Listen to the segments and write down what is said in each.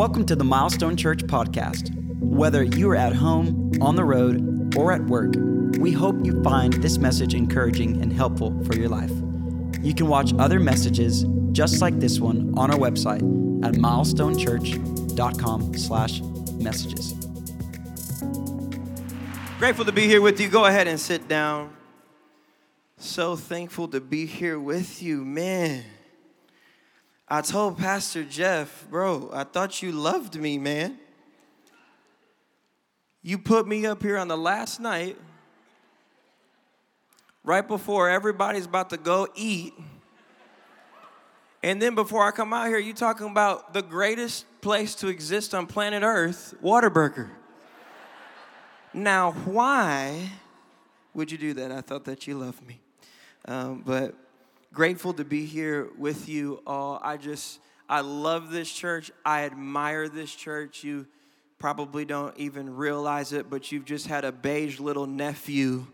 Welcome to the Milestone Church podcast. Whether you are at home, on the road, or at work, we hope you find this message encouraging and helpful for your life. You can watch other messages just like this one on our website at milestonechurch.com/messages. Grateful to be here with you. Go ahead and sit down. So thankful to be here with you, man. I told Pastor Jeff, bro, I thought you loved me, man. You put me up here on the last night, right before everybody's about to go eat. And then before I come out here, you talking about the greatest place to exist on planet Earth, Whataburger. Now, why would you do that? I thought that you loved me. Um, but grateful to be here with you all. I just, I love this church. I admire this church. You probably don't even realize it, but you've just had a beige little nephew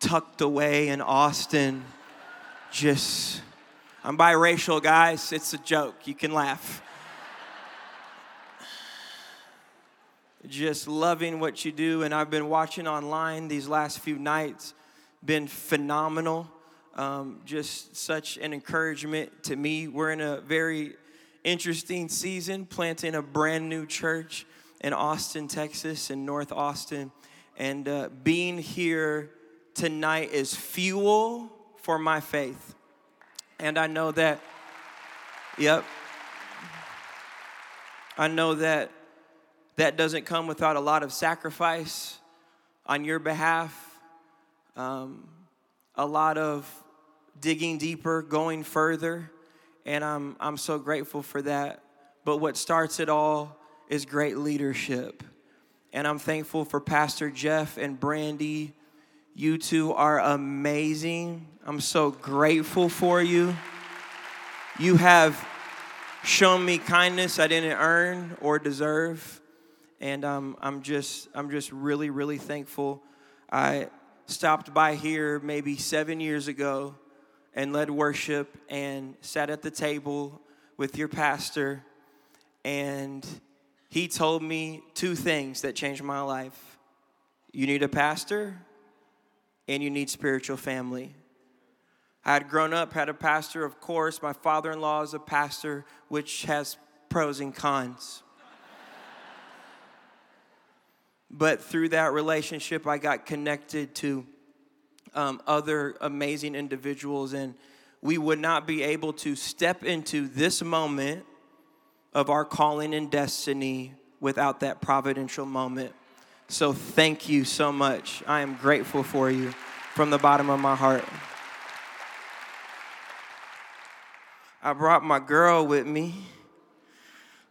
tucked away in Austin. Just, I'm biracial, guys. It's a joke. You can laugh. Just loving what you do, and I've been watching online these last few nights. Been phenomenal um, just such an encouragement to me. We're in a very interesting season, planting a brand new church in Austin, Texas, in North Austin. And uh, being here tonight is fuel for my faith. And I know that, yep, I know that that doesn't come without a lot of sacrifice on your behalf, um, a lot of digging deeper, going further, and I'm, I'm so grateful for that. But what starts it all is great leadership. And I'm thankful for Pastor Jeff and Brandy. You two are amazing. I'm so grateful for you. You have shown me kindness I didn't earn or deserve. And um, I'm just I'm just really, really thankful. I stopped by here maybe seven years ago and led worship and sat at the table with your pastor. And he told me two things that changed my life you need a pastor, and you need spiritual family. I had grown up, had a pastor, of course. My father in law is a pastor, which has pros and cons. but through that relationship, I got connected to um, other amazing individuals, and we would not be able to step into this moment of our calling and destiny without that providential moment. So, thank you so much. I am grateful for you from the bottom of my heart. I brought my girl with me.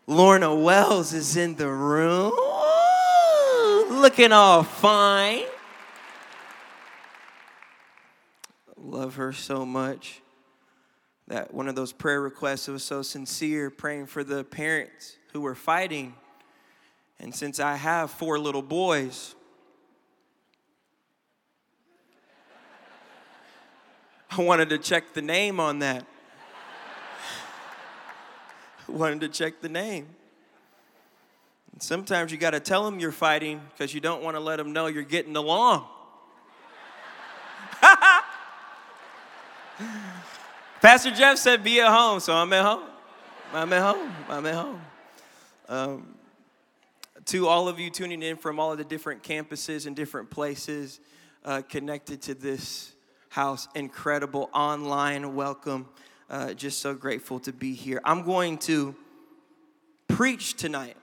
Lauren Wells is in the room, looking all fine. Love her so much. That one of those prayer requests, was so sincere, praying for the parents who were fighting. And since I have four little boys, I wanted to check the name on that. wanted to check the name. And sometimes you got to tell them you're fighting because you don't want to let them know you're getting along. Pastor Jeff said, be at home, so I'm at home. I'm at home. I'm at home. Um, to all of you tuning in from all of the different campuses and different places uh, connected to this house, incredible online welcome. Uh, just so grateful to be here. I'm going to preach tonight.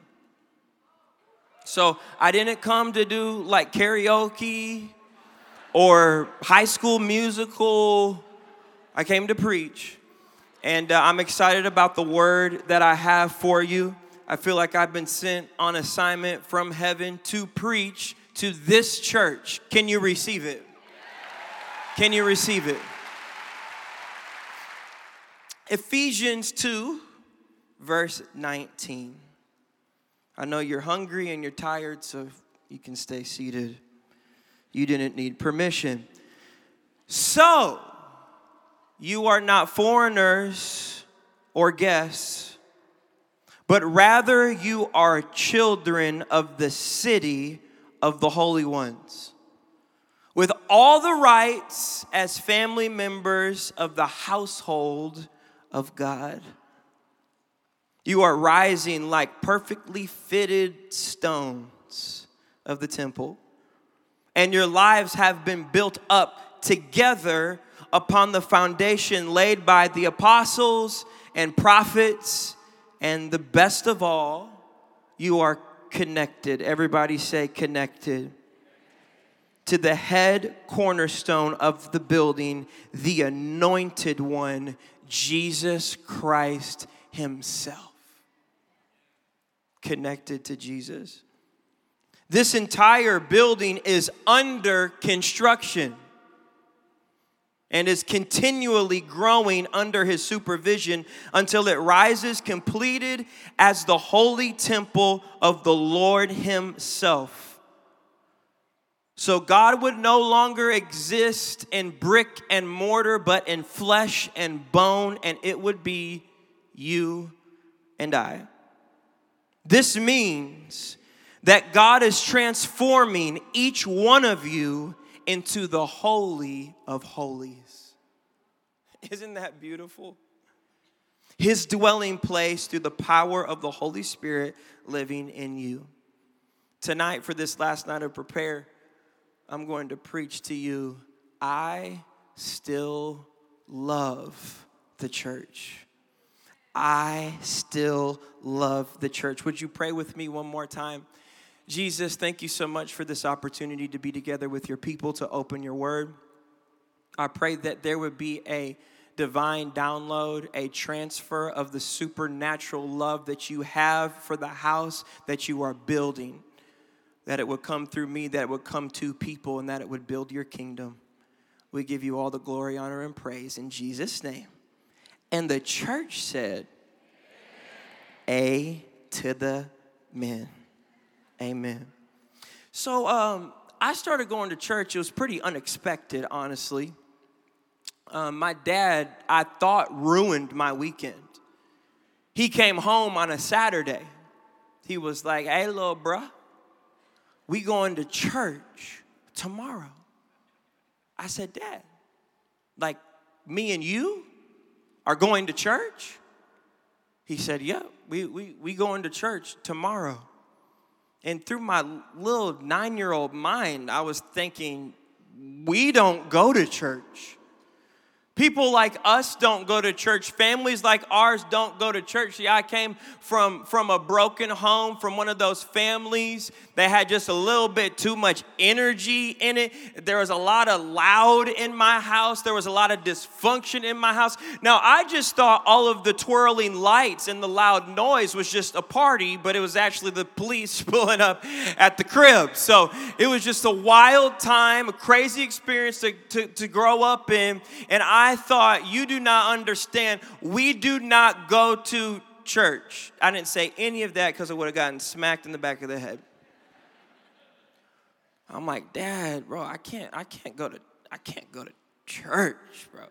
So I didn't come to do like karaoke or high school musical I came to preach, and uh, I'm excited about the word that I have for you. I feel like I've been sent on assignment from heaven to preach to this church. Can you receive it? Can you receive it? Ephesians 2, verse 19. I know you're hungry and you're tired, so you can stay seated. You didn't need permission. So, you are not foreigners or guests, but rather you are children of the city of the holy ones, with all the rights as family members of the household of God. You are rising like perfectly fitted stones of the temple, and your lives have been built up together upon the foundation laid by the apostles and prophets and the best of all, you are connected. Everybody say connected. To the head cornerstone of the building, the anointed one, Jesus Christ Himself. Connected to Jesus. This entire building is under construction and is continually growing under his supervision until it rises completed as the holy temple of the Lord himself. So God would no longer exist in brick and mortar, but in flesh and bone, and it would be you and I. This means that God is transforming each one of you into the Holy of Holies. Isn't that beautiful? His dwelling place through the power of the Holy Spirit living in you. Tonight, for this last night of prepare, I'm going to preach to you I still love the church. I still love the church. Would you pray with me one more time? Jesus, thank you so much for this opportunity to be together with your people to open your word. I pray that there would be a divine download, a transfer of the supernatural love that you have for the house that you are building. That it would come through me, that it would come to people, and that it would build your kingdom. We give you all the glory, honor, and praise in Jesus' name. And the church said, A to the men. Amen. So um, I started going to church. It was pretty unexpected, honestly. Um, my dad, I thought, ruined my weekend. He came home on a Saturday. He was like, hey, little bruh, we going to church tomorrow. I said, Dad, like me and you are going to church? He said, Yep, yeah, we, we, we going to church tomorrow. And through my little nine year old mind, I was thinking, we don't go to church. People like us don't go to church. Families like ours don't go to church. See, I came from, from a broken home, from one of those families that had just a little bit too much energy in it. There was a lot of loud in my house. There was a lot of dysfunction in my house. Now, I just thought all of the twirling lights and the loud noise was just a party, but it was actually the police pulling up at the crib. So it was just a wild time, a crazy experience to, to, to grow up in. And I I thought, you do not understand. We do not go to church. I didn't say any of that because I would have gotten smacked in the back of the head. I'm like, Dad, bro, I can't, I can't go to, I can't go to church, bro.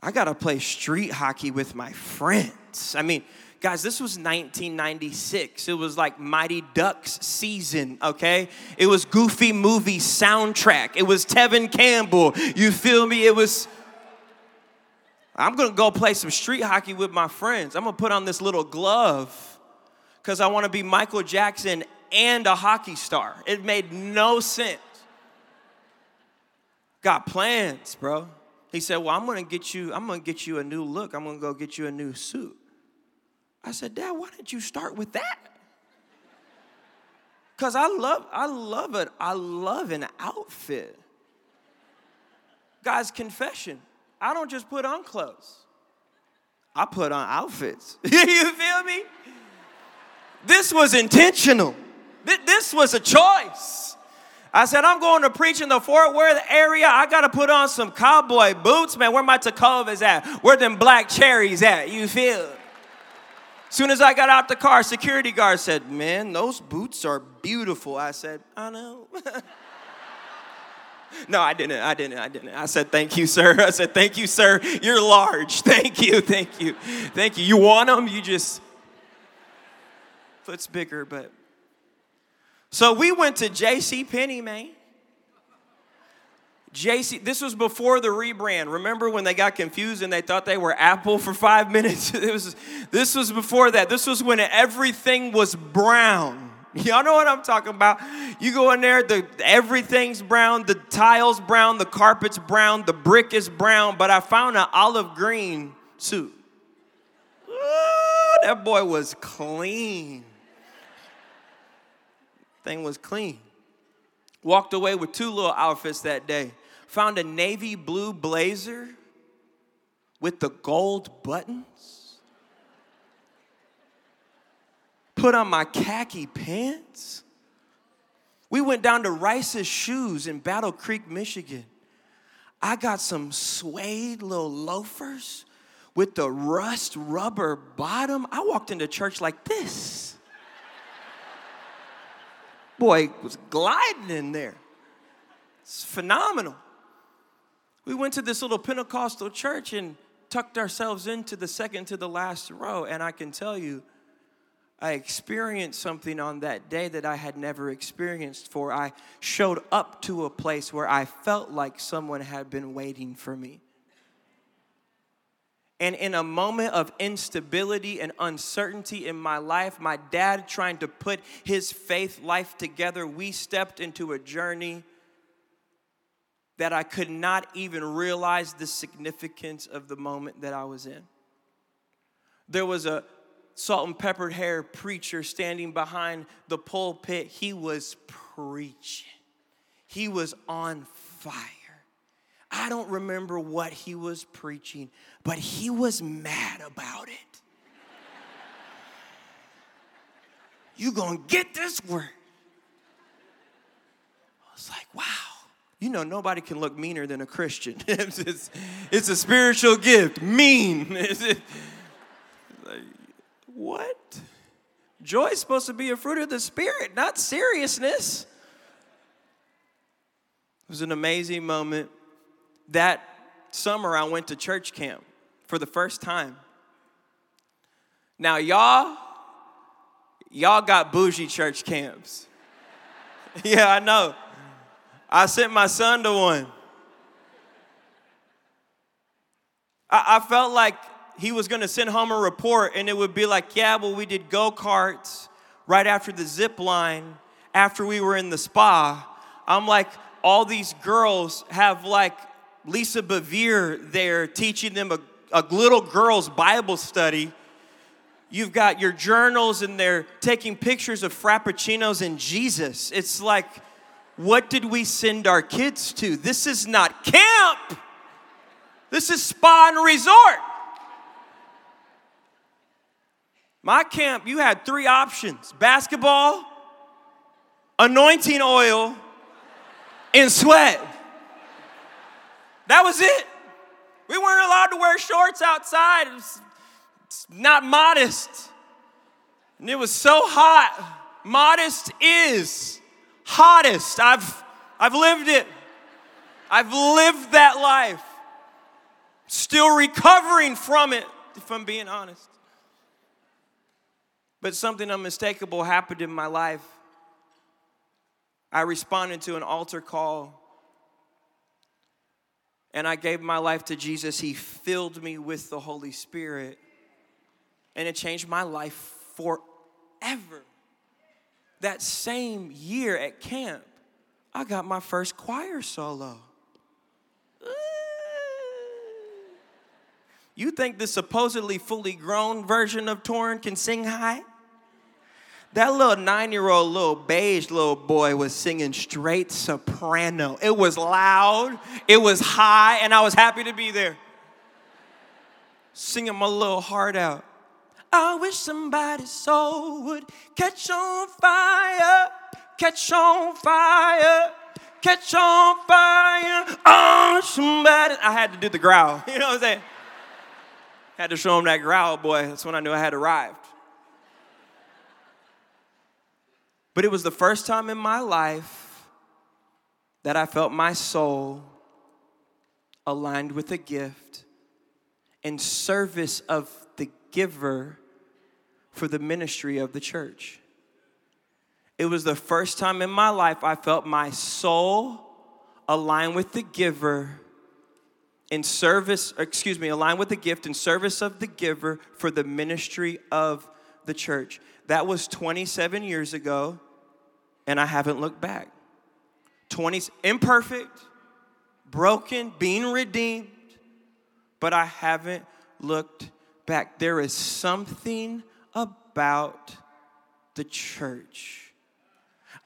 I gotta play street hockey with my friends. I mean, Guys, this was 1996. It was like Mighty Ducks season, okay? It was Goofy movie soundtrack. It was Tevin Campbell. You feel me? It was. I'm gonna go play some street hockey with my friends. I'm gonna put on this little glove because I wanna be Michael Jackson and a hockey star. It made no sense. Got plans, bro. He said, Well, I'm gonna get you, I'm gonna get you a new look. I'm gonna go get you a new suit. I said, Dad, why didn't you start with that? Because I love, I love it. I love an outfit. Guys, confession. I don't just put on clothes. I put on outfits. you feel me? This was intentional. This was a choice. I said, I'm going to preach in the Fort Worth area. I got to put on some cowboy boots, man. Where my Tecovas at? Where them black cherries at? You feel? Soon as I got out the car, security guard said, Man, those boots are beautiful. I said, I know. no, I didn't. I didn't. I didn't. I said, Thank you, sir. I said, Thank you, sir. You're large. Thank you. Thank you. Thank you. You want them? You just. foot's bigger, but. So we went to J.C. Penney, man. JC, this was before the rebrand. Remember when they got confused and they thought they were Apple for five minutes? It was, this was before that. This was when everything was brown. Y'all know what I'm talking about. You go in there, the everything's brown, the tiles brown, the carpet's brown, the brick is brown, but I found an olive green suit. Ooh, that boy was clean. Thing was clean. Walked away with two little outfits that day. Found a navy blue blazer with the gold buttons. Put on my khaki pants. We went down to Rice's Shoes in Battle Creek, Michigan. I got some suede little loafers with the rust rubber bottom. I walked into church like this. Boy was gliding in there. It's phenomenal. We went to this little Pentecostal church and tucked ourselves into the second to the last row, and I can tell you, I experienced something on that day that I had never experienced for. I showed up to a place where I felt like someone had been waiting for me. And in a moment of instability and uncertainty in my life, my dad trying to put his faith life together, we stepped into a journey that I could not even realize the significance of the moment that I was in. There was a salt and peppered hair preacher standing behind the pulpit. He was preaching, he was on fire. I don't remember what he was preaching, but he was mad about it. you gonna get this word. I was like, wow. You know, nobody can look meaner than a Christian. it's, it's, it's, a spiritual gift. Mean. like, what? Joy is supposed to be a fruit of the Spirit, not seriousness. It was an amazing moment that summer I went to church camp for the first time. Now, y'all, y'all got bougie church camps. yeah, I know. I sent my son to one. I, I felt like he was gonna send home a report and it would be like, yeah, well, we did go karts right after the zip line, after we were in the spa. I'm like, all these girls have like Lisa Bevere there teaching them a, a little girl's Bible study. You've got your journals and they're taking pictures of Frappuccinos and Jesus. It's like, what did we send our kids to? This is not camp. This is spa and resort. My camp, you had three options basketball, anointing oil, and sweat. That was it. We weren't allowed to wear shorts outside. It was not modest. And it was so hot. Modest is hottest. I've, I've lived it. I've lived that life. Still recovering from it, if I'm being honest. But something unmistakable happened in my life. I responded to an altar call and I gave my life to Jesus, He filled me with the Holy Spirit. And it changed my life forever. That same year at camp, I got my first choir solo. You think the supposedly fully grown version of Tauren can sing high? That little nine year old, little beige little boy was singing straight soprano. It was loud, it was high, and I was happy to be there. Singing my little heart out. I wish somebody's soul would catch on fire, catch on fire, catch on fire. Oh, somebody. I had to do the growl. You know what I'm saying? Had to show him that growl, boy. That's when I knew I had arrived. But it was the first time in my life that I felt my soul aligned with a gift in service of the giver for the ministry of the church. It was the first time in my life I felt my soul aligned with the giver in service, excuse me, aligned with the gift in service of the giver for the ministry of the church. That was 27 years ago, and I haven't looked back. 20, imperfect, broken, being redeemed, but I haven't looked back. There is something about the church.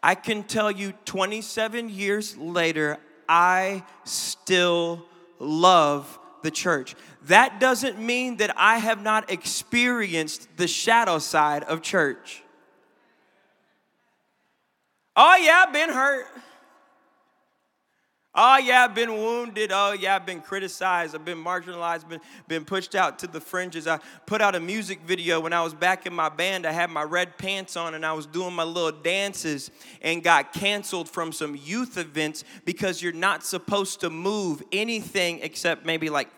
I can tell you 27 years later, I still love the church. That doesn't mean that I have not experienced the shadow side of church. Oh, yeah, I've been hurt. Oh, yeah, I've been wounded. Oh, yeah, I've been criticized. I've been marginalized, been, been pushed out to the fringes. I put out a music video when I was back in my band. I had my red pants on and I was doing my little dances and got canceled from some youth events because you're not supposed to move anything except maybe like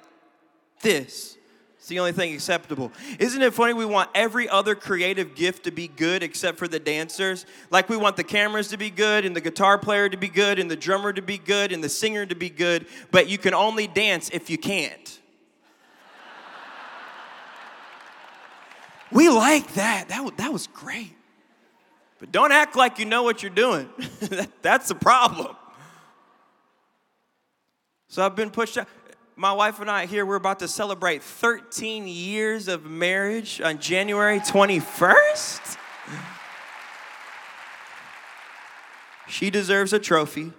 this. It's the only thing acceptable. Isn't it funny? We want every other creative gift to be good except for the dancers. Like we want the cameras to be good, and the guitar player to be good, and the drummer to be good, and the singer to be good, but you can only dance if you can't. we like that. That, that was great. But don't act like you know what you're doing. That's the problem. So I've been pushed out my wife and I here, we're about to celebrate 13 years of marriage on January 21st. She deserves a trophy.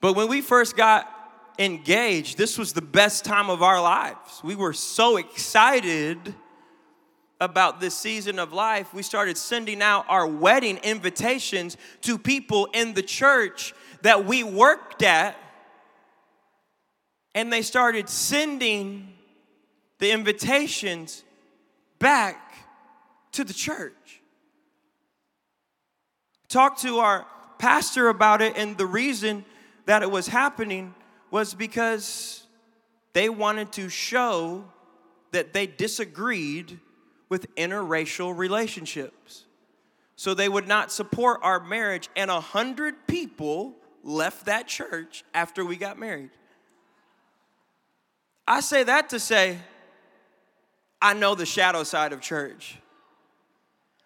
But when we first got engaged, this was the best time of our lives. We were so excited about this season of life. We started sending out our wedding invitations to people in the church that we worked at and they started sending the invitations back to the church. Talked to our pastor about it, and the reason that it was happening was because they wanted to show that they disagreed with interracial relationships. So they would not support our marriage, and a hundred people left that church after we got married. I say that to say, I know the shadow side of church.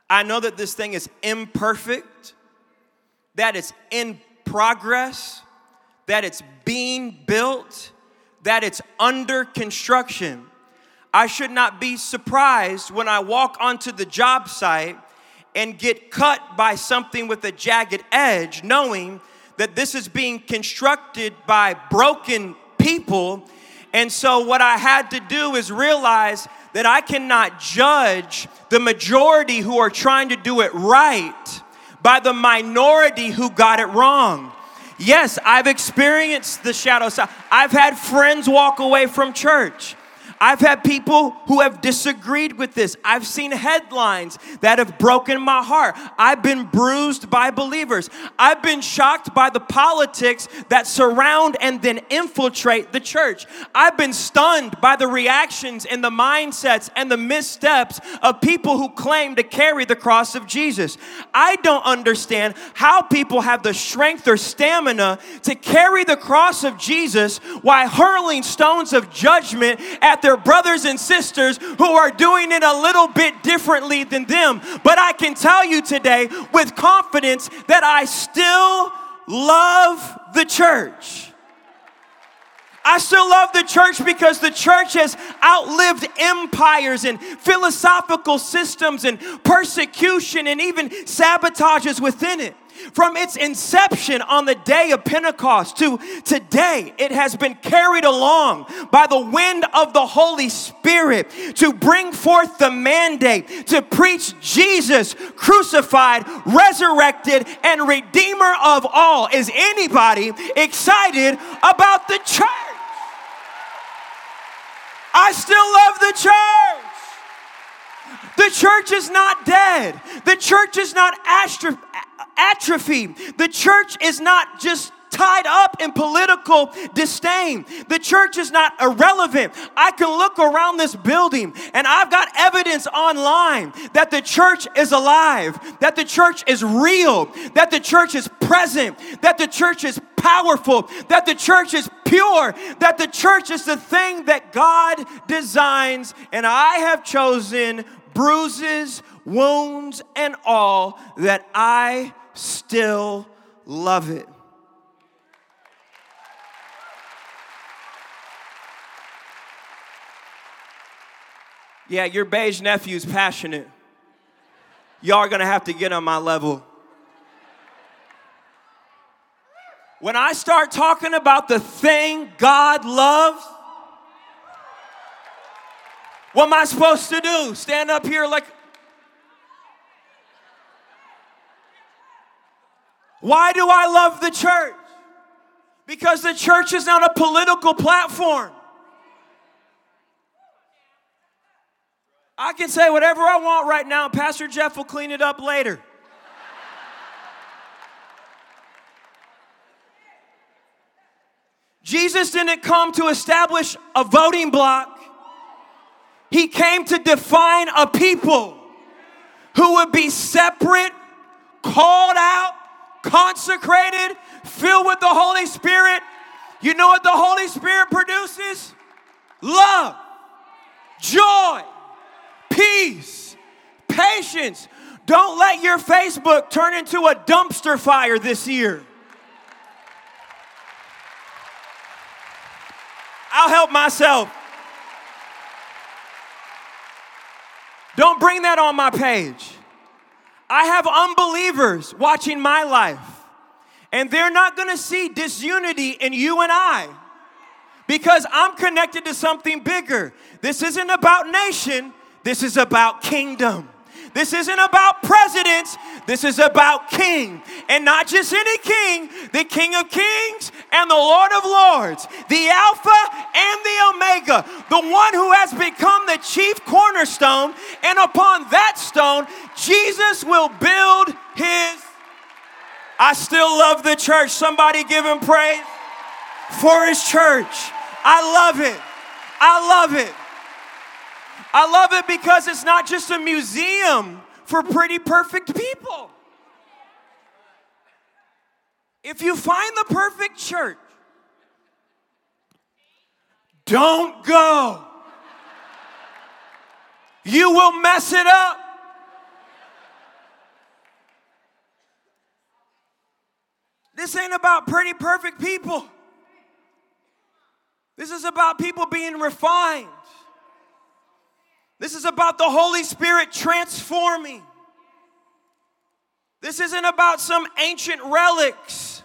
I know that this thing is imperfect, that it's in progress, that it's being built, that it's under construction. I should not be surprised when I walk onto the job site and get cut by something with a jagged edge, knowing that this is being constructed by broken people and so, what I had to do is realize that I cannot judge the majority who are trying to do it right by the minority who got it wrong. Yes, I've experienced the shadow side. I've had friends walk away from church. I've had people who have disagreed with this. I've seen headlines that have broken my heart. I've been bruised by believers. I've been shocked by the politics that surround and then infiltrate the church. I've been stunned by the reactions and the mindsets and the missteps of people who claim to carry the cross of Jesus. I don't understand how people have the strength or stamina to carry the cross of Jesus while hurling stones of judgment at their their brothers and sisters who are doing it a little bit differently than them. But I can tell you today with confidence that I still love the church. I still love the church because the church has outlived empires and philosophical systems and persecution and even sabotages within it. From its inception on the day of Pentecost to today, it has been carried along by the wind of the Holy Spirit to bring forth the mandate to preach Jesus crucified, resurrected, and Redeemer of all. Is anybody excited about the church? I still love the church. The church is not dead. The church is not atrophied. The church is not just tied up in political disdain. The church is not irrelevant. I can look around this building and I've got evidence online that the church is alive, that the church is real, that the church is present, that the church is powerful, that the church is pure, that the church is the thing that God designs. And I have chosen bruises, wounds, and all that I still love it. Yeah, your beige nephew's passionate. Y'all are gonna have to get on my level. When I start talking about the thing God loves, what am I supposed to do? Stand up here like. Why do I love the church? Because the church is not a political platform. I can say whatever I want right now, and Pastor Jeff will clean it up later. Jesus didn't come to establish a voting block. He came to define a people who would be separate, called out, consecrated, filled with the Holy Spirit. You know what the Holy Spirit produces? Love, joy, peace, patience. Don't let your Facebook turn into a dumpster fire this year. I'll help myself. Don't bring that on my page. I have unbelievers watching my life, and they're not gonna see disunity in you and I because I'm connected to something bigger. This isn't about nation, this is about kingdom. This isn't about presidents, this is about king. And not just any king, the king of kings and the lord of lords, the alpha and the omega, the one who has become the chief cornerstone. And upon that stone, Jesus will build his. I still love the church. Somebody give him praise for his church. I love it. I love it. I love it because it's not just a museum for pretty perfect people. If you find the perfect church, don't go. You will mess it up. This ain't about pretty perfect people. This is about people being refined. This is about the Holy Spirit transforming. This isn't about some ancient relics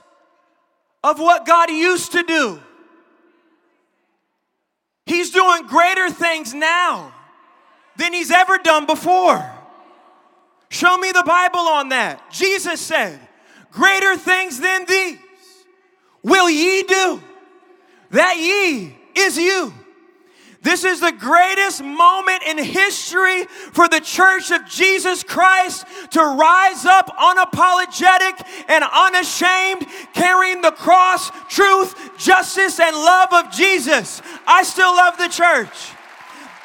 of what God used to do. He's doing greater things now than he's ever done before. Show me the Bible on that. Jesus said, Greater things than these will ye do. That ye is you. This is the greatest moment in history for the church of Jesus Christ to rise up unapologetic and unashamed, carrying the cross, truth, justice, and love of Jesus. I still love the church.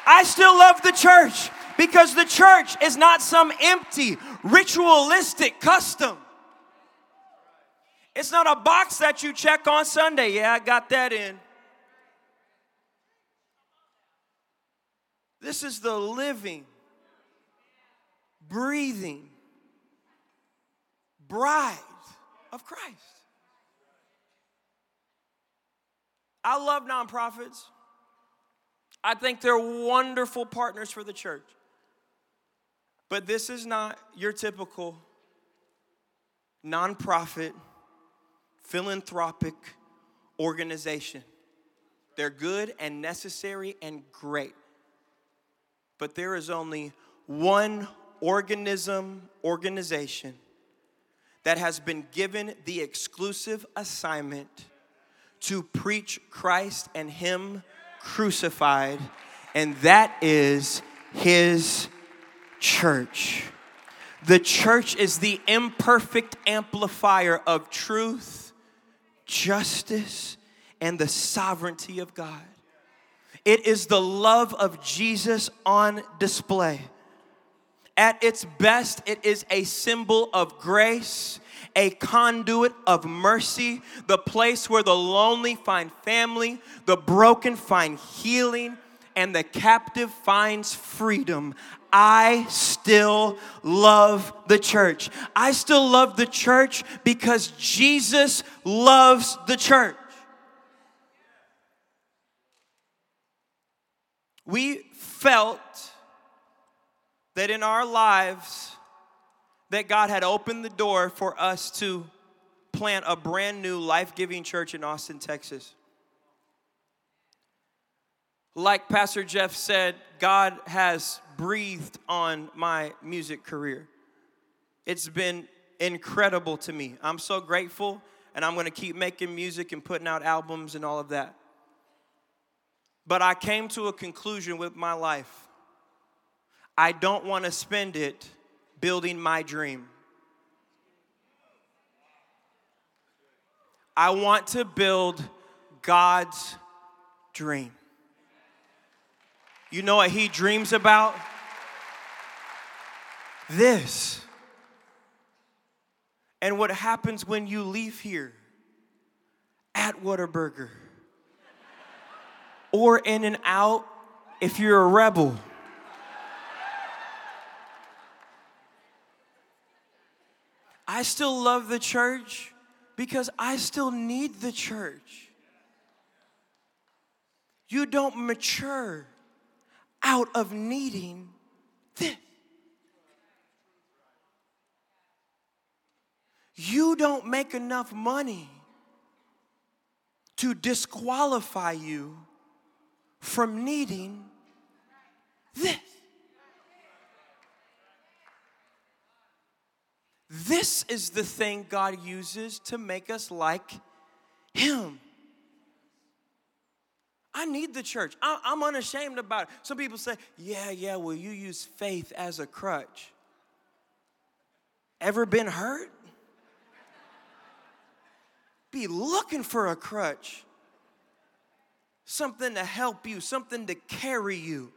I still love the church because the church is not some empty, ritualistic custom. It's not a box that you check on Sunday. Yeah, I got that in. This is the living, breathing bride of Christ. I love nonprofits. I think they're wonderful partners for the church. But this is not your typical nonprofit, philanthropic organization. They're good and necessary and great but there is only one organism, organization that has been given the exclusive assignment to preach Christ and Him crucified, and that is His church. The church is the imperfect amplifier of truth, justice, and the sovereignty of God. It is the love of Jesus on display. At its best, it is a symbol of grace, a conduit of mercy, the place where the lonely find family, the broken find healing, and the captive finds freedom. I still love the church. I still love the church because Jesus loves the church. We felt that in our lives that God had opened the door for us to plant a brand new life-giving church in Austin, Texas. Like Pastor Jeff said, God has breathed on my music career. It's been incredible to me. I'm so grateful, and I'm gonna keep making music and putting out albums and all of that. But I came to a conclusion with my life. I don't wanna spend it building my dream. I want to build God's dream. You know what he dreams about? This. And what happens when you leave here at Whataburger or In and Out if you're a rebel. I still love the church because I still need the church. You don't mature out of needing this. You don't make enough money to disqualify you from needing this. This is the thing God uses to make us like Him. I need the church. I'm unashamed about it. Some people say, yeah, yeah, well, you use faith as a crutch. Ever been hurt? Be looking for a crutch. Something to help you, something to carry you.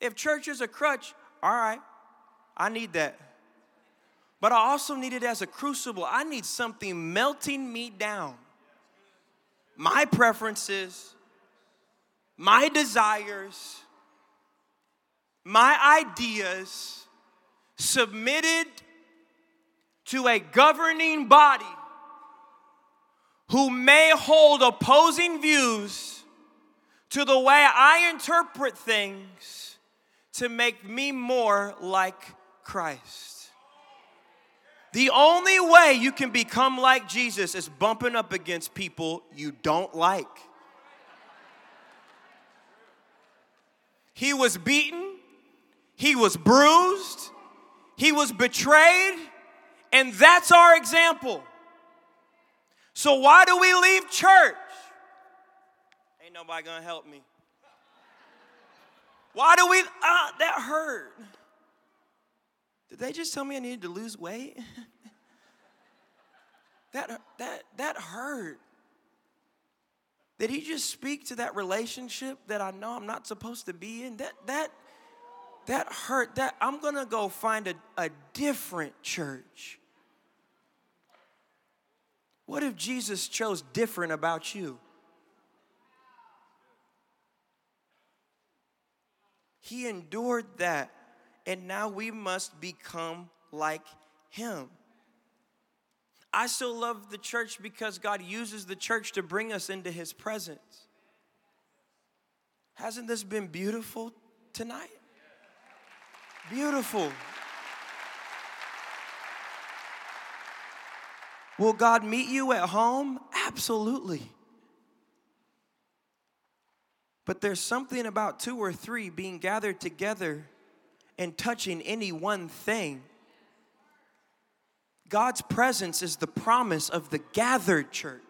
If church is a crutch, all right, I need that. But I also need it as a crucible. I need something melting me down my preferences, my desires, my ideas submitted to a governing body who may hold opposing views to the way I interpret things to make me more like Christ. The only way you can become like Jesus is bumping up against people you don't like. He was beaten, he was bruised, he was betrayed, and that's our example. So, why do we leave church? Ain't nobody gonna help me. Why do we, ah, that hurt. Did they just tell me I needed to lose weight? that, that, that hurt. Did he just speak to that relationship that I know I'm not supposed to be in? That, that, that hurt. That I'm gonna go find a, a different church. What if Jesus chose different about you? He endured that and now we must become like him. I still love the church because God uses the church to bring us into his presence. Hasn't this been beautiful tonight? Beautiful. Will God meet you at home? Absolutely. But there's something about two or three being gathered together and touching any one thing. God's presence is the promise of the gathered church.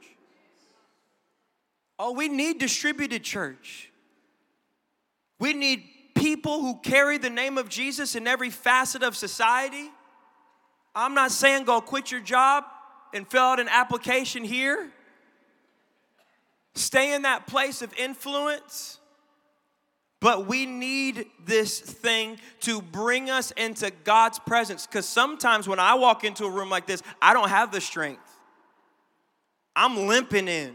Oh, we need distributed church. We need people who carry the name of Jesus in every facet of society. I'm not saying go quit your job. And fill out an application here. Stay in that place of influence. But we need this thing to bring us into God's presence. Because sometimes when I walk into a room like this, I don't have the strength. I'm limping in.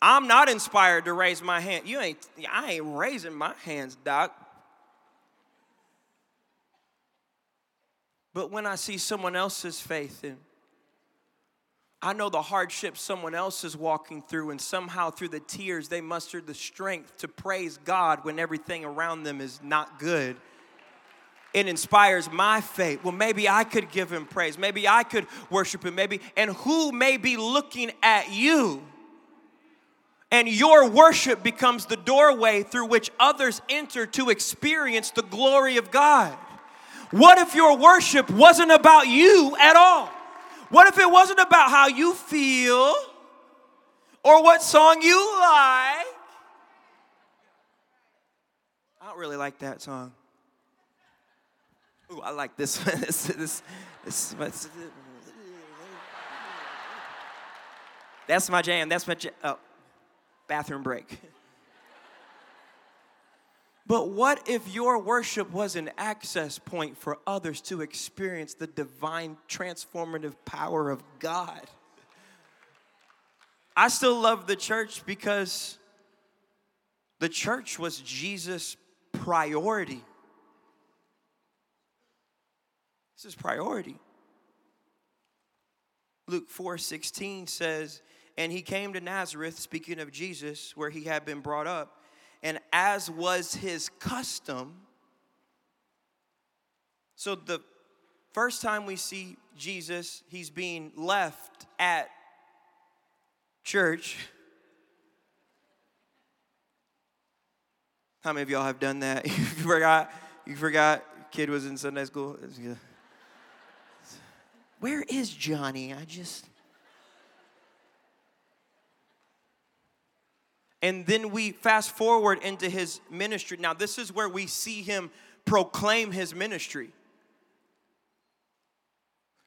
I'm not inspired to raise my hand. You ain't, I ain't raising my hands, Doc. But when I see someone else's faith in, I know the hardship someone else is walking through, and somehow through the tears, they mustered the strength to praise God when everything around them is not good. It inspires my faith. Well, maybe I could give him praise. Maybe I could worship him. Maybe, and who may be looking at you? And your worship becomes the doorway through which others enter to experience the glory of God. What if your worship wasn't about you at all? What if it wasn't about how you feel or what song you like? I don't really like that song. Ooh, I like this one. this, this, this, this, that's my jam. That's my jam. Oh, bathroom break. But what if your worship was an access point for others to experience the divine transformative power of God? I still love the church because the church was Jesus' priority. This is priority. Luke 4 16 says, And he came to Nazareth, speaking of Jesus, where he had been brought up and as was his custom. So the first time we see Jesus, he's being left at church. How many of y'all have done that? you forgot, you forgot, kid was in Sunday school. Where is Johnny? I just And then we fast forward into his ministry. Now, this is where we see him proclaim his ministry.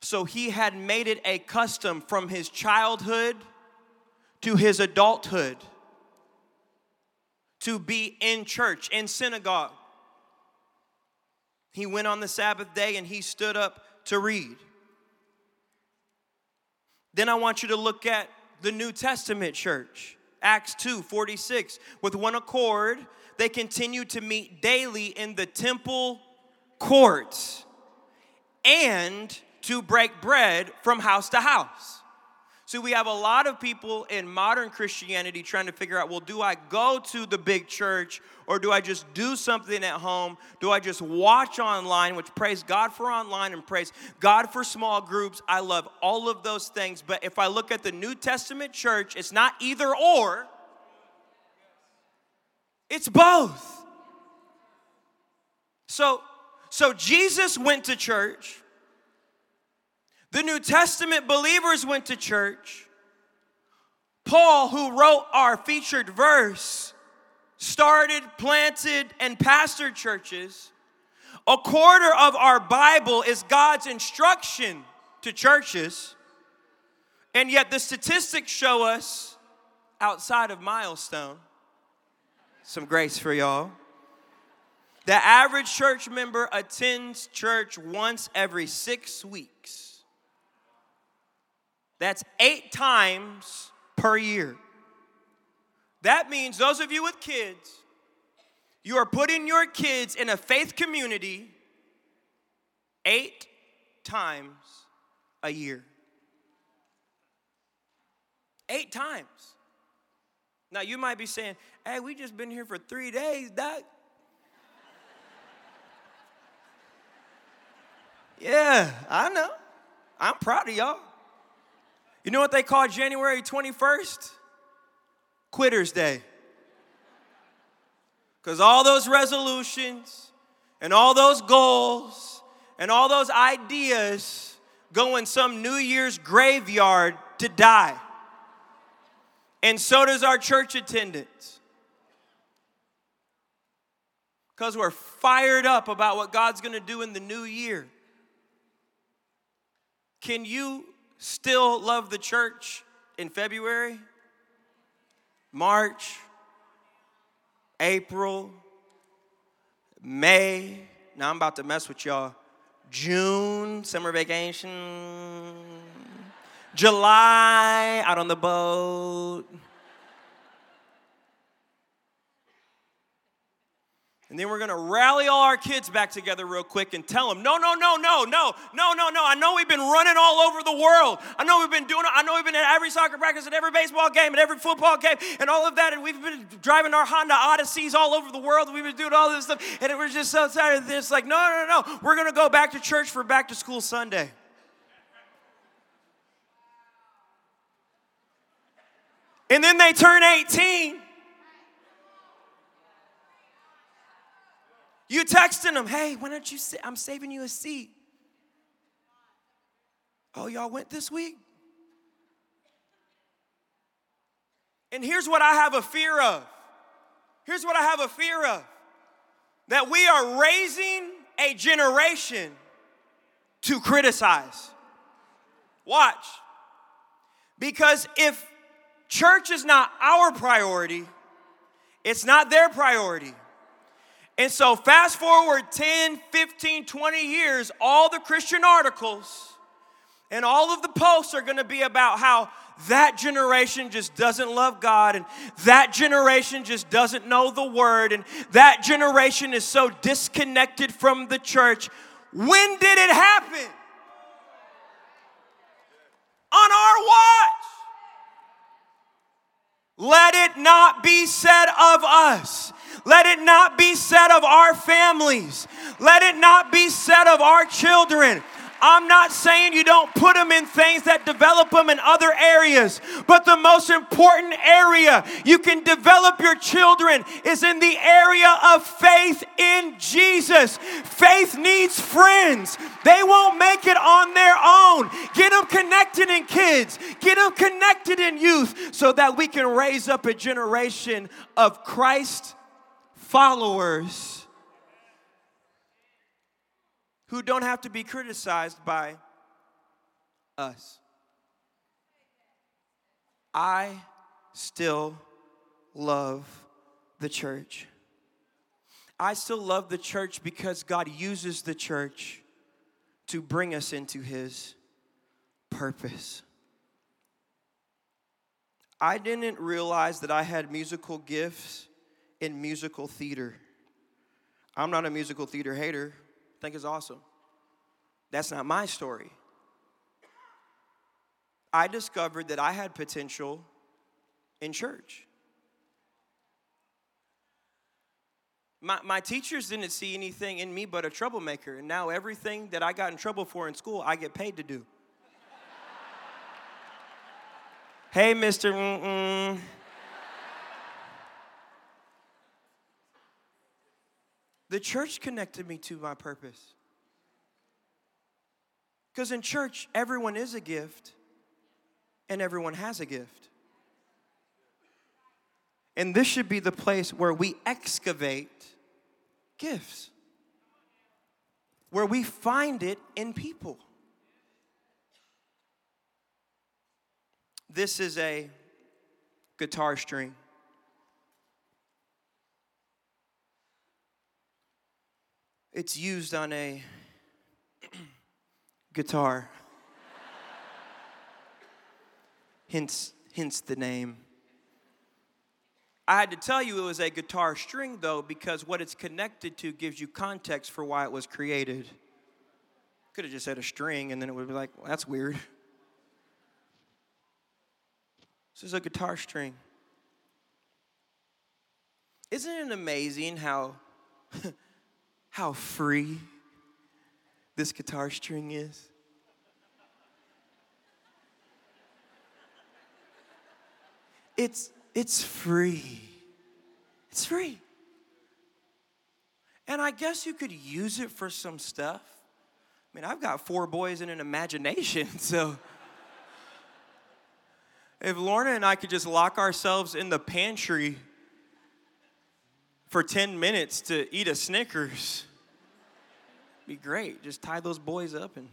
So he had made it a custom from his childhood to his adulthood to be in church, in synagogue. He went on the Sabbath day and he stood up to read. Then I want you to look at the New Testament church. Acts 2 46. With one accord, they continued to meet daily in the temple courts and to break bread from house to house. So we have a lot of people in modern Christianity trying to figure out well, do I go to the big church or do I just do something at home? Do I just watch online, which praise God for online and praise God for small groups? I love all of those things. But if I look at the New Testament church, it's not either or, it's both. So, so Jesus went to church the New Testament believers went to church. Paul, who wrote our featured verse, started, planted, and pastored churches. A quarter of our Bible is God's instruction to churches. And yet, the statistics show us outside of Milestone, some grace for y'all. The average church member attends church once every six weeks. That's eight times per year. That means those of you with kids, you are putting your kids in a faith community eight times a year. Eight times. Now you might be saying, hey, we just been here for three days, Doc. yeah, I know. I'm proud of y'all. You know what they call January 21st? Quitter's Day. Because all those resolutions and all those goals and all those ideas go in some New Year's graveyard to die. And so does our church attendance. Because we're fired up about what God's gonna do in the new year. Can you still love the church in February, March, April, May. Now I'm about to mess with y'all. June, summer vacation. July, out on the boat. And then we're gonna rally all our kids back together real quick and tell them, no, no, no, no, no, no, no, no. I know we've been running all over the world. I know we've been doing it. I know we've been at every soccer practice, at every baseball game, at every football game, and all of that. And we've been driving our Honda Odysseys all over the world. We've been doing all this stuff. And we're just so tired of this. Like, no, no, no. We're gonna go back to church for back to school Sunday. And then they turn 18 You texting them, hey, why don't you sit? I'm saving you a seat. Oh, y'all went this week? And here's what I have a fear of. Here's what I have a fear of that we are raising a generation to criticize. Watch. Because if church is not our priority, it's not their priority. And so, fast forward 10, 15, 20 years, all the Christian articles and all of the posts are gonna be about how that generation just doesn't love God, and that generation just doesn't know the word, and that generation is so disconnected from the church. When did it happen? On our watch. Let it not be said of us let it not be said of our families. Let it not be said of our children. I'm not saying you don't put them in things that develop them in other areas, but the most important area you can develop your children is in the area of faith in Jesus. Faith needs friends. They won't make it on their own. Get them connected in kids, get them connected in youth so that we can raise up a generation of Christ followers who don't have to be criticized by us. I still love the church. I still love the church because God uses the church to bring us into His purpose. I didn't realize that I had musical gifts in musical theater. I'm not a musical theater hater. Think is awesome. That's not my story. I discovered that I had potential in church. My, my teachers didn't see anything in me but a troublemaker, and now everything that I got in trouble for in school, I get paid to do. hey, Mr. Mm-mm. The church connected me to my purpose. Because in church, everyone is a gift and everyone has a gift. And this should be the place where we excavate gifts, where we find it in people. This is a guitar string. It's used on a guitar. hence, hence the name. I had to tell you it was a guitar string though, because what it's connected to gives you context for why it was created. Could have just said a string and then it would be like, well, that's weird. This is a guitar string. Isn't it amazing how how free this guitar string is? It's, it's free. It's free. And I guess you could use it for some stuff. I mean, I've got four boys and an imagination, so if Lauren and I could just lock ourselves in the pantry for 10 minutes to eat a Snickers, be great. Just tie those boys up and.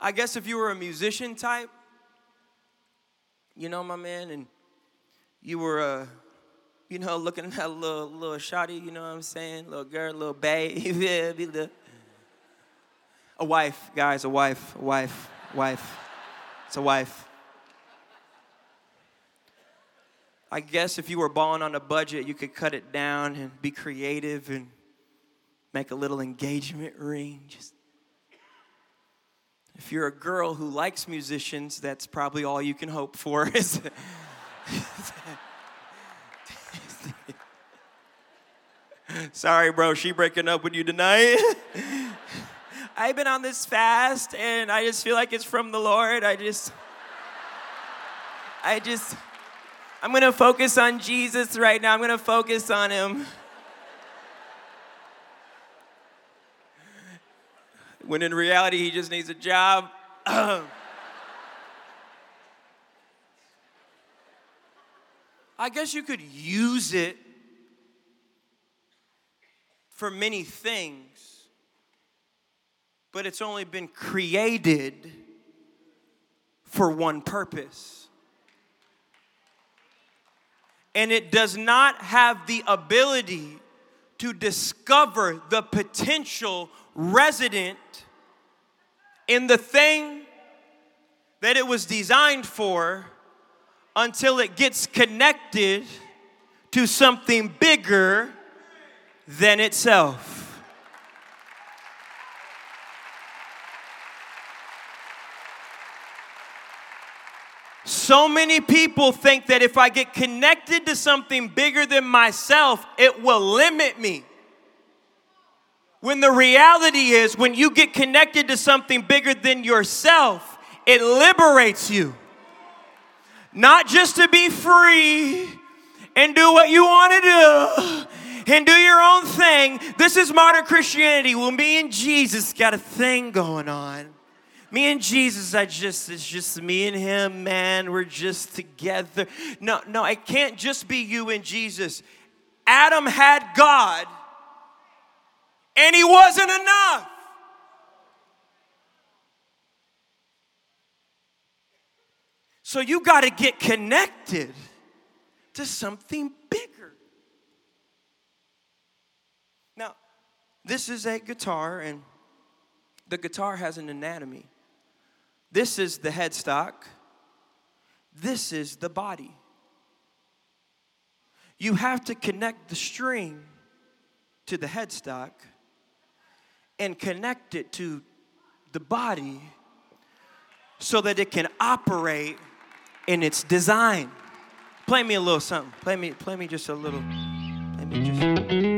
I guess if you were a musician type, you know, my man, and you were, uh, you know, looking at a little, little shawty, you know what I'm saying? Little girl, little babe, yeah, be the, a wife, guys, a wife, a wife, wife. It's a wife. I guess if you were balling on a budget, you could cut it down and be creative and make a little engagement ring. Just if you're a girl who likes musicians, that's probably all you can hope for. Is Sorry, bro, she breaking up with you tonight. I've been on this fast and I just feel like it's from the Lord. I just I just I'm going to focus on Jesus right now. I'm going to focus on him. when in reality, he just needs a job. I guess you could use it for many things, but it's only been created for one purpose and it does not have the ability to discover the potential resident in the thing that it was designed for until it gets connected to something bigger than itself. So many people think that if I get connected to something bigger than myself, it will limit me. When the reality is, when you get connected to something bigger than yourself, it liberates you. Not just to be free and do what you want to do and do your own thing. This is modern Christianity. Well, me and Jesus got a thing going on. Me and Jesus, I just, it's just me and him, man. We're just together. No, no, it can't just be you and Jesus. Adam had God, and he wasn't enough. So you got to get connected to something bigger. Now, this is a guitar, and the guitar has an anatomy. This is the headstock. This is the body. You have to connect the string to the headstock and connect it to the body so that it can operate in its design. Play me a little something. Play me, play me just a little. Play me just.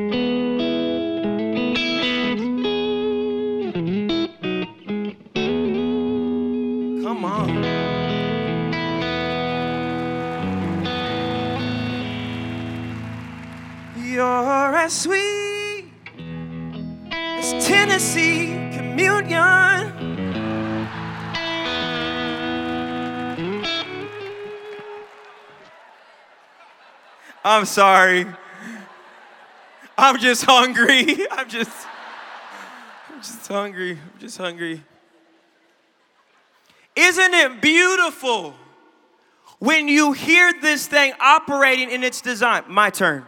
As sweet as Tennessee communion. I'm sorry. I'm just hungry. I'm just I'm just hungry. I'm just hungry. Isn't it beautiful when you hear this thing operating in its design? My turn.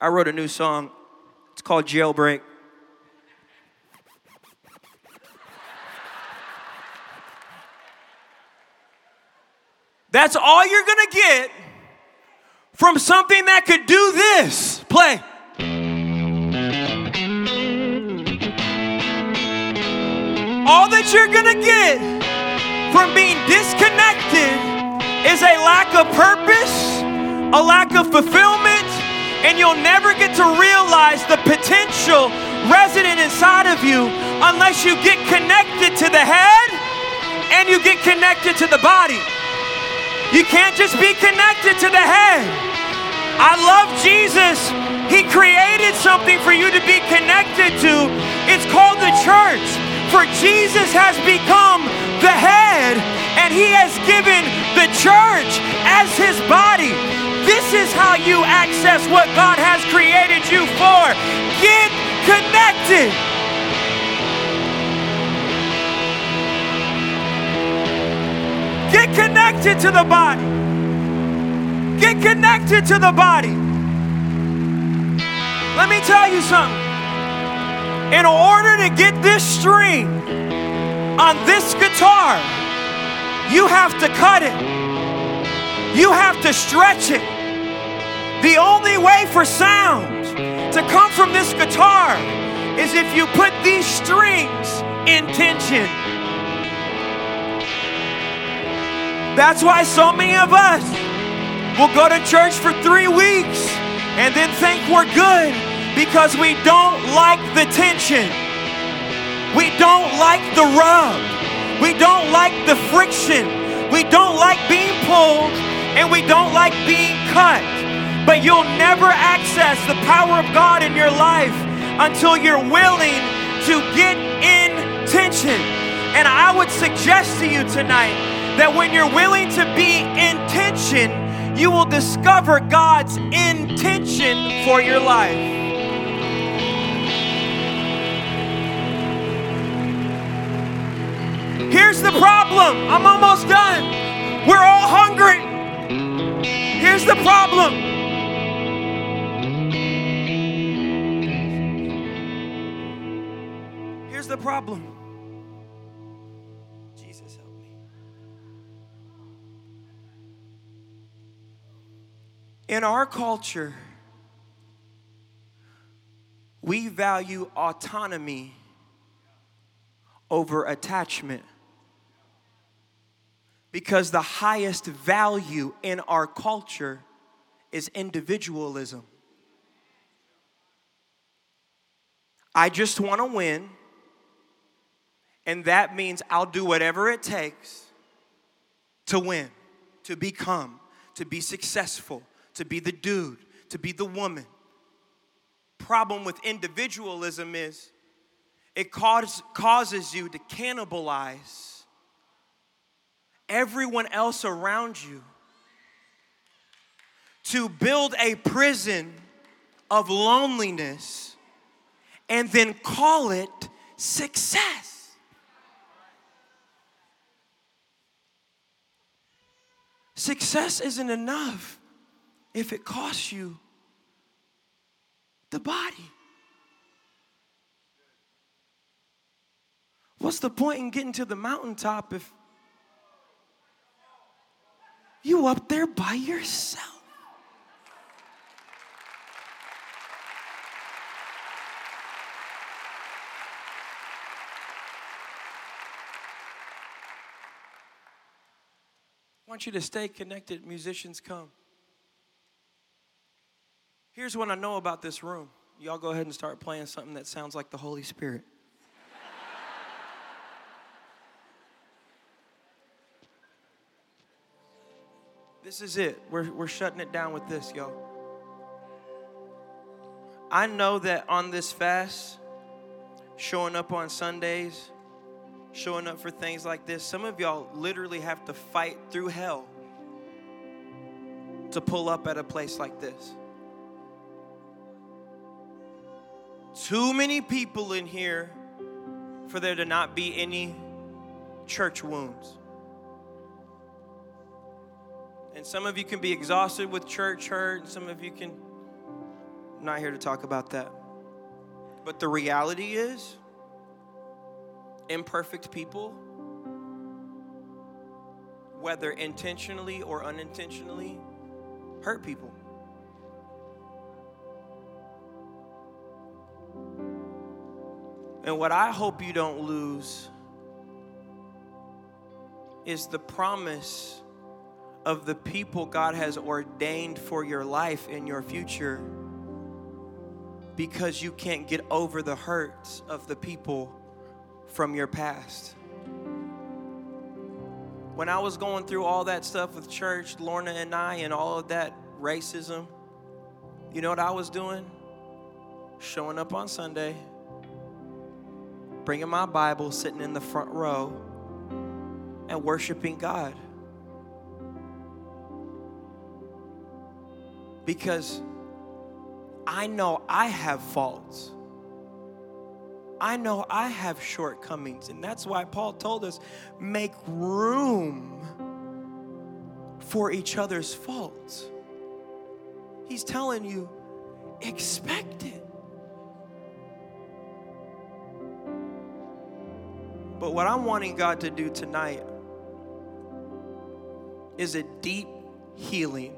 I wrote a new song. It's called Jailbreak. That's all you're gonna get from something that could do this. Play. All that you're gonna get from being disconnected is a lack of purpose, a lack of fulfillment, and you'll never get to realize the potential resident inside of you unless you get connected to the head and you get connected to the body. You can't just be connected to the head. I love Jesus. He created something for you to be connected to. It's called the church. For Jesus has become the head and he has given the church as his body. This is how you access what God has created you for. Get connected. Get connected to the body. Get connected to the body. Let me tell you something. In order to get this string on this guitar, you have to cut it. You have to stretch it. The only way for sound to come from this guitar is if you put these strings in tension. That's why so many of us will go to church for three weeks and then think we're good because we don't like the tension. We don't like the rub. We don't like the friction. We don't like being pulled and we don't like being cut. But you'll never access the power of God in your life until you're willing to get in tension. And I would suggest to you tonight that when you're willing to be in tension, you will discover God's intention for your life. Here's the problem. I'm almost done. We're all hungry. Here's the problem. The problem. Jesus help me. In our culture, we value autonomy over attachment because the highest value in our culture is individualism. I just want to win, and that means I'll do whatever it takes to win, to become, to be successful, to be the dude, to be the woman. Problem with individualism is it cause, causes you to cannibalize everyone else around you to build a prison of loneliness and then call it success. Success isn't enough if it costs you the body. What's the point in getting to the mountaintop if you up there by yourself. I want you to stay connected, musicians come. Here's what I know about this room. Y'all go ahead and start playing something that sounds like the Holy Spirit. This is it. We're, we're shutting it down with this, y'all. I know that on this fast, showing up on Sundays, showing up for things like this, some of y'all literally have to fight through hell to pull up at a place like this. Too many people in here for there to not be any church wounds. And some of you can be exhausted with church hurt, and some of you can. I'm not here to talk about that. But the reality is, imperfect people, whether intentionally or unintentionally, hurt people. And what I hope you don't lose is the promise of the people God has ordained for your life and your future because you can't get over the hurts of the people from your past. When I was going through all that stuff with church, Lauren and I, and all of that racism, you know what I was doing? Showing up on Sunday, bringing my Bible, sitting in the front row, and worshiping God. because I know I have faults. I know I have shortcomings, and that's why Paul told us make room for each other's faults. He's telling you, expect it. But what I'm wanting God to do tonight is a deep healing.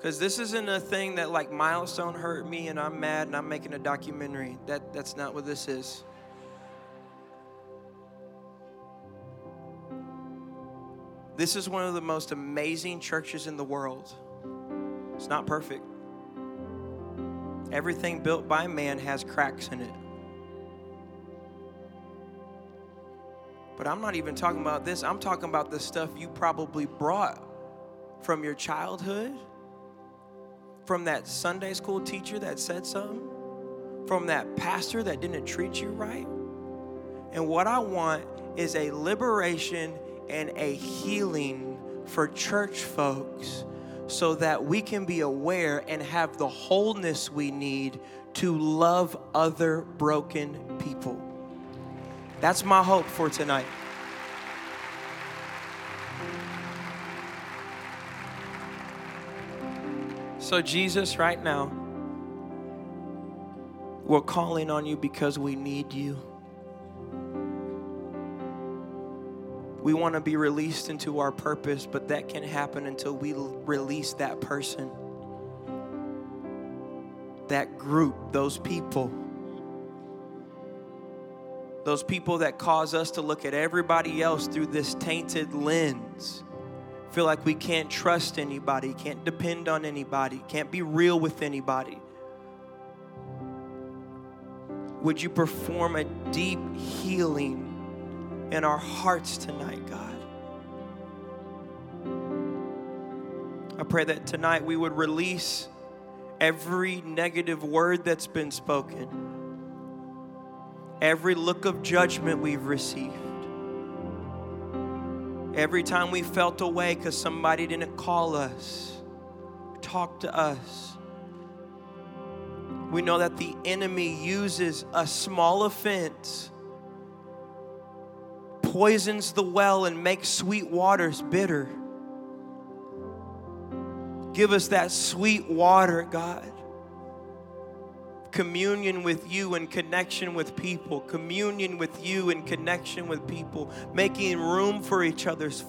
Because this isn't a thing that like milestone hurt me and I'm mad and I'm making a documentary. That, that's not what this is. This is one of the most amazing churches in the world. It's not perfect. Everything built by man has cracks in it. But I'm not even talking about this. I'm talking about the stuff you probably brought from your childhood, from that Sunday school teacher that said something, from that pastor that didn't treat you right. And what I want is a liberation and a healing for church folks so that we can be aware and have the wholeness we need to love other broken people. That's my hope for tonight. So, Jesus, right now, we're calling on you because we need you. We want to be released into our purpose, but that can happen until we release that person, that group, those people. Those people that cause us to look at everybody else through this tainted lens. Feel like we can't trust anybody, can't depend on anybody, can't be real with anybody. Would you perform a deep healing in our hearts tonight, God? I pray that tonight we would release every negative word that's been spoken, every look of judgment we've received, every time we felt away because somebody didn't call us, talk to us. We know that the enemy uses a small offense, poisons the well, and makes sweet waters bitter. Give us that sweet water, God. Communion with you and connection with people. Communion with you and connection with people. Making room for each other's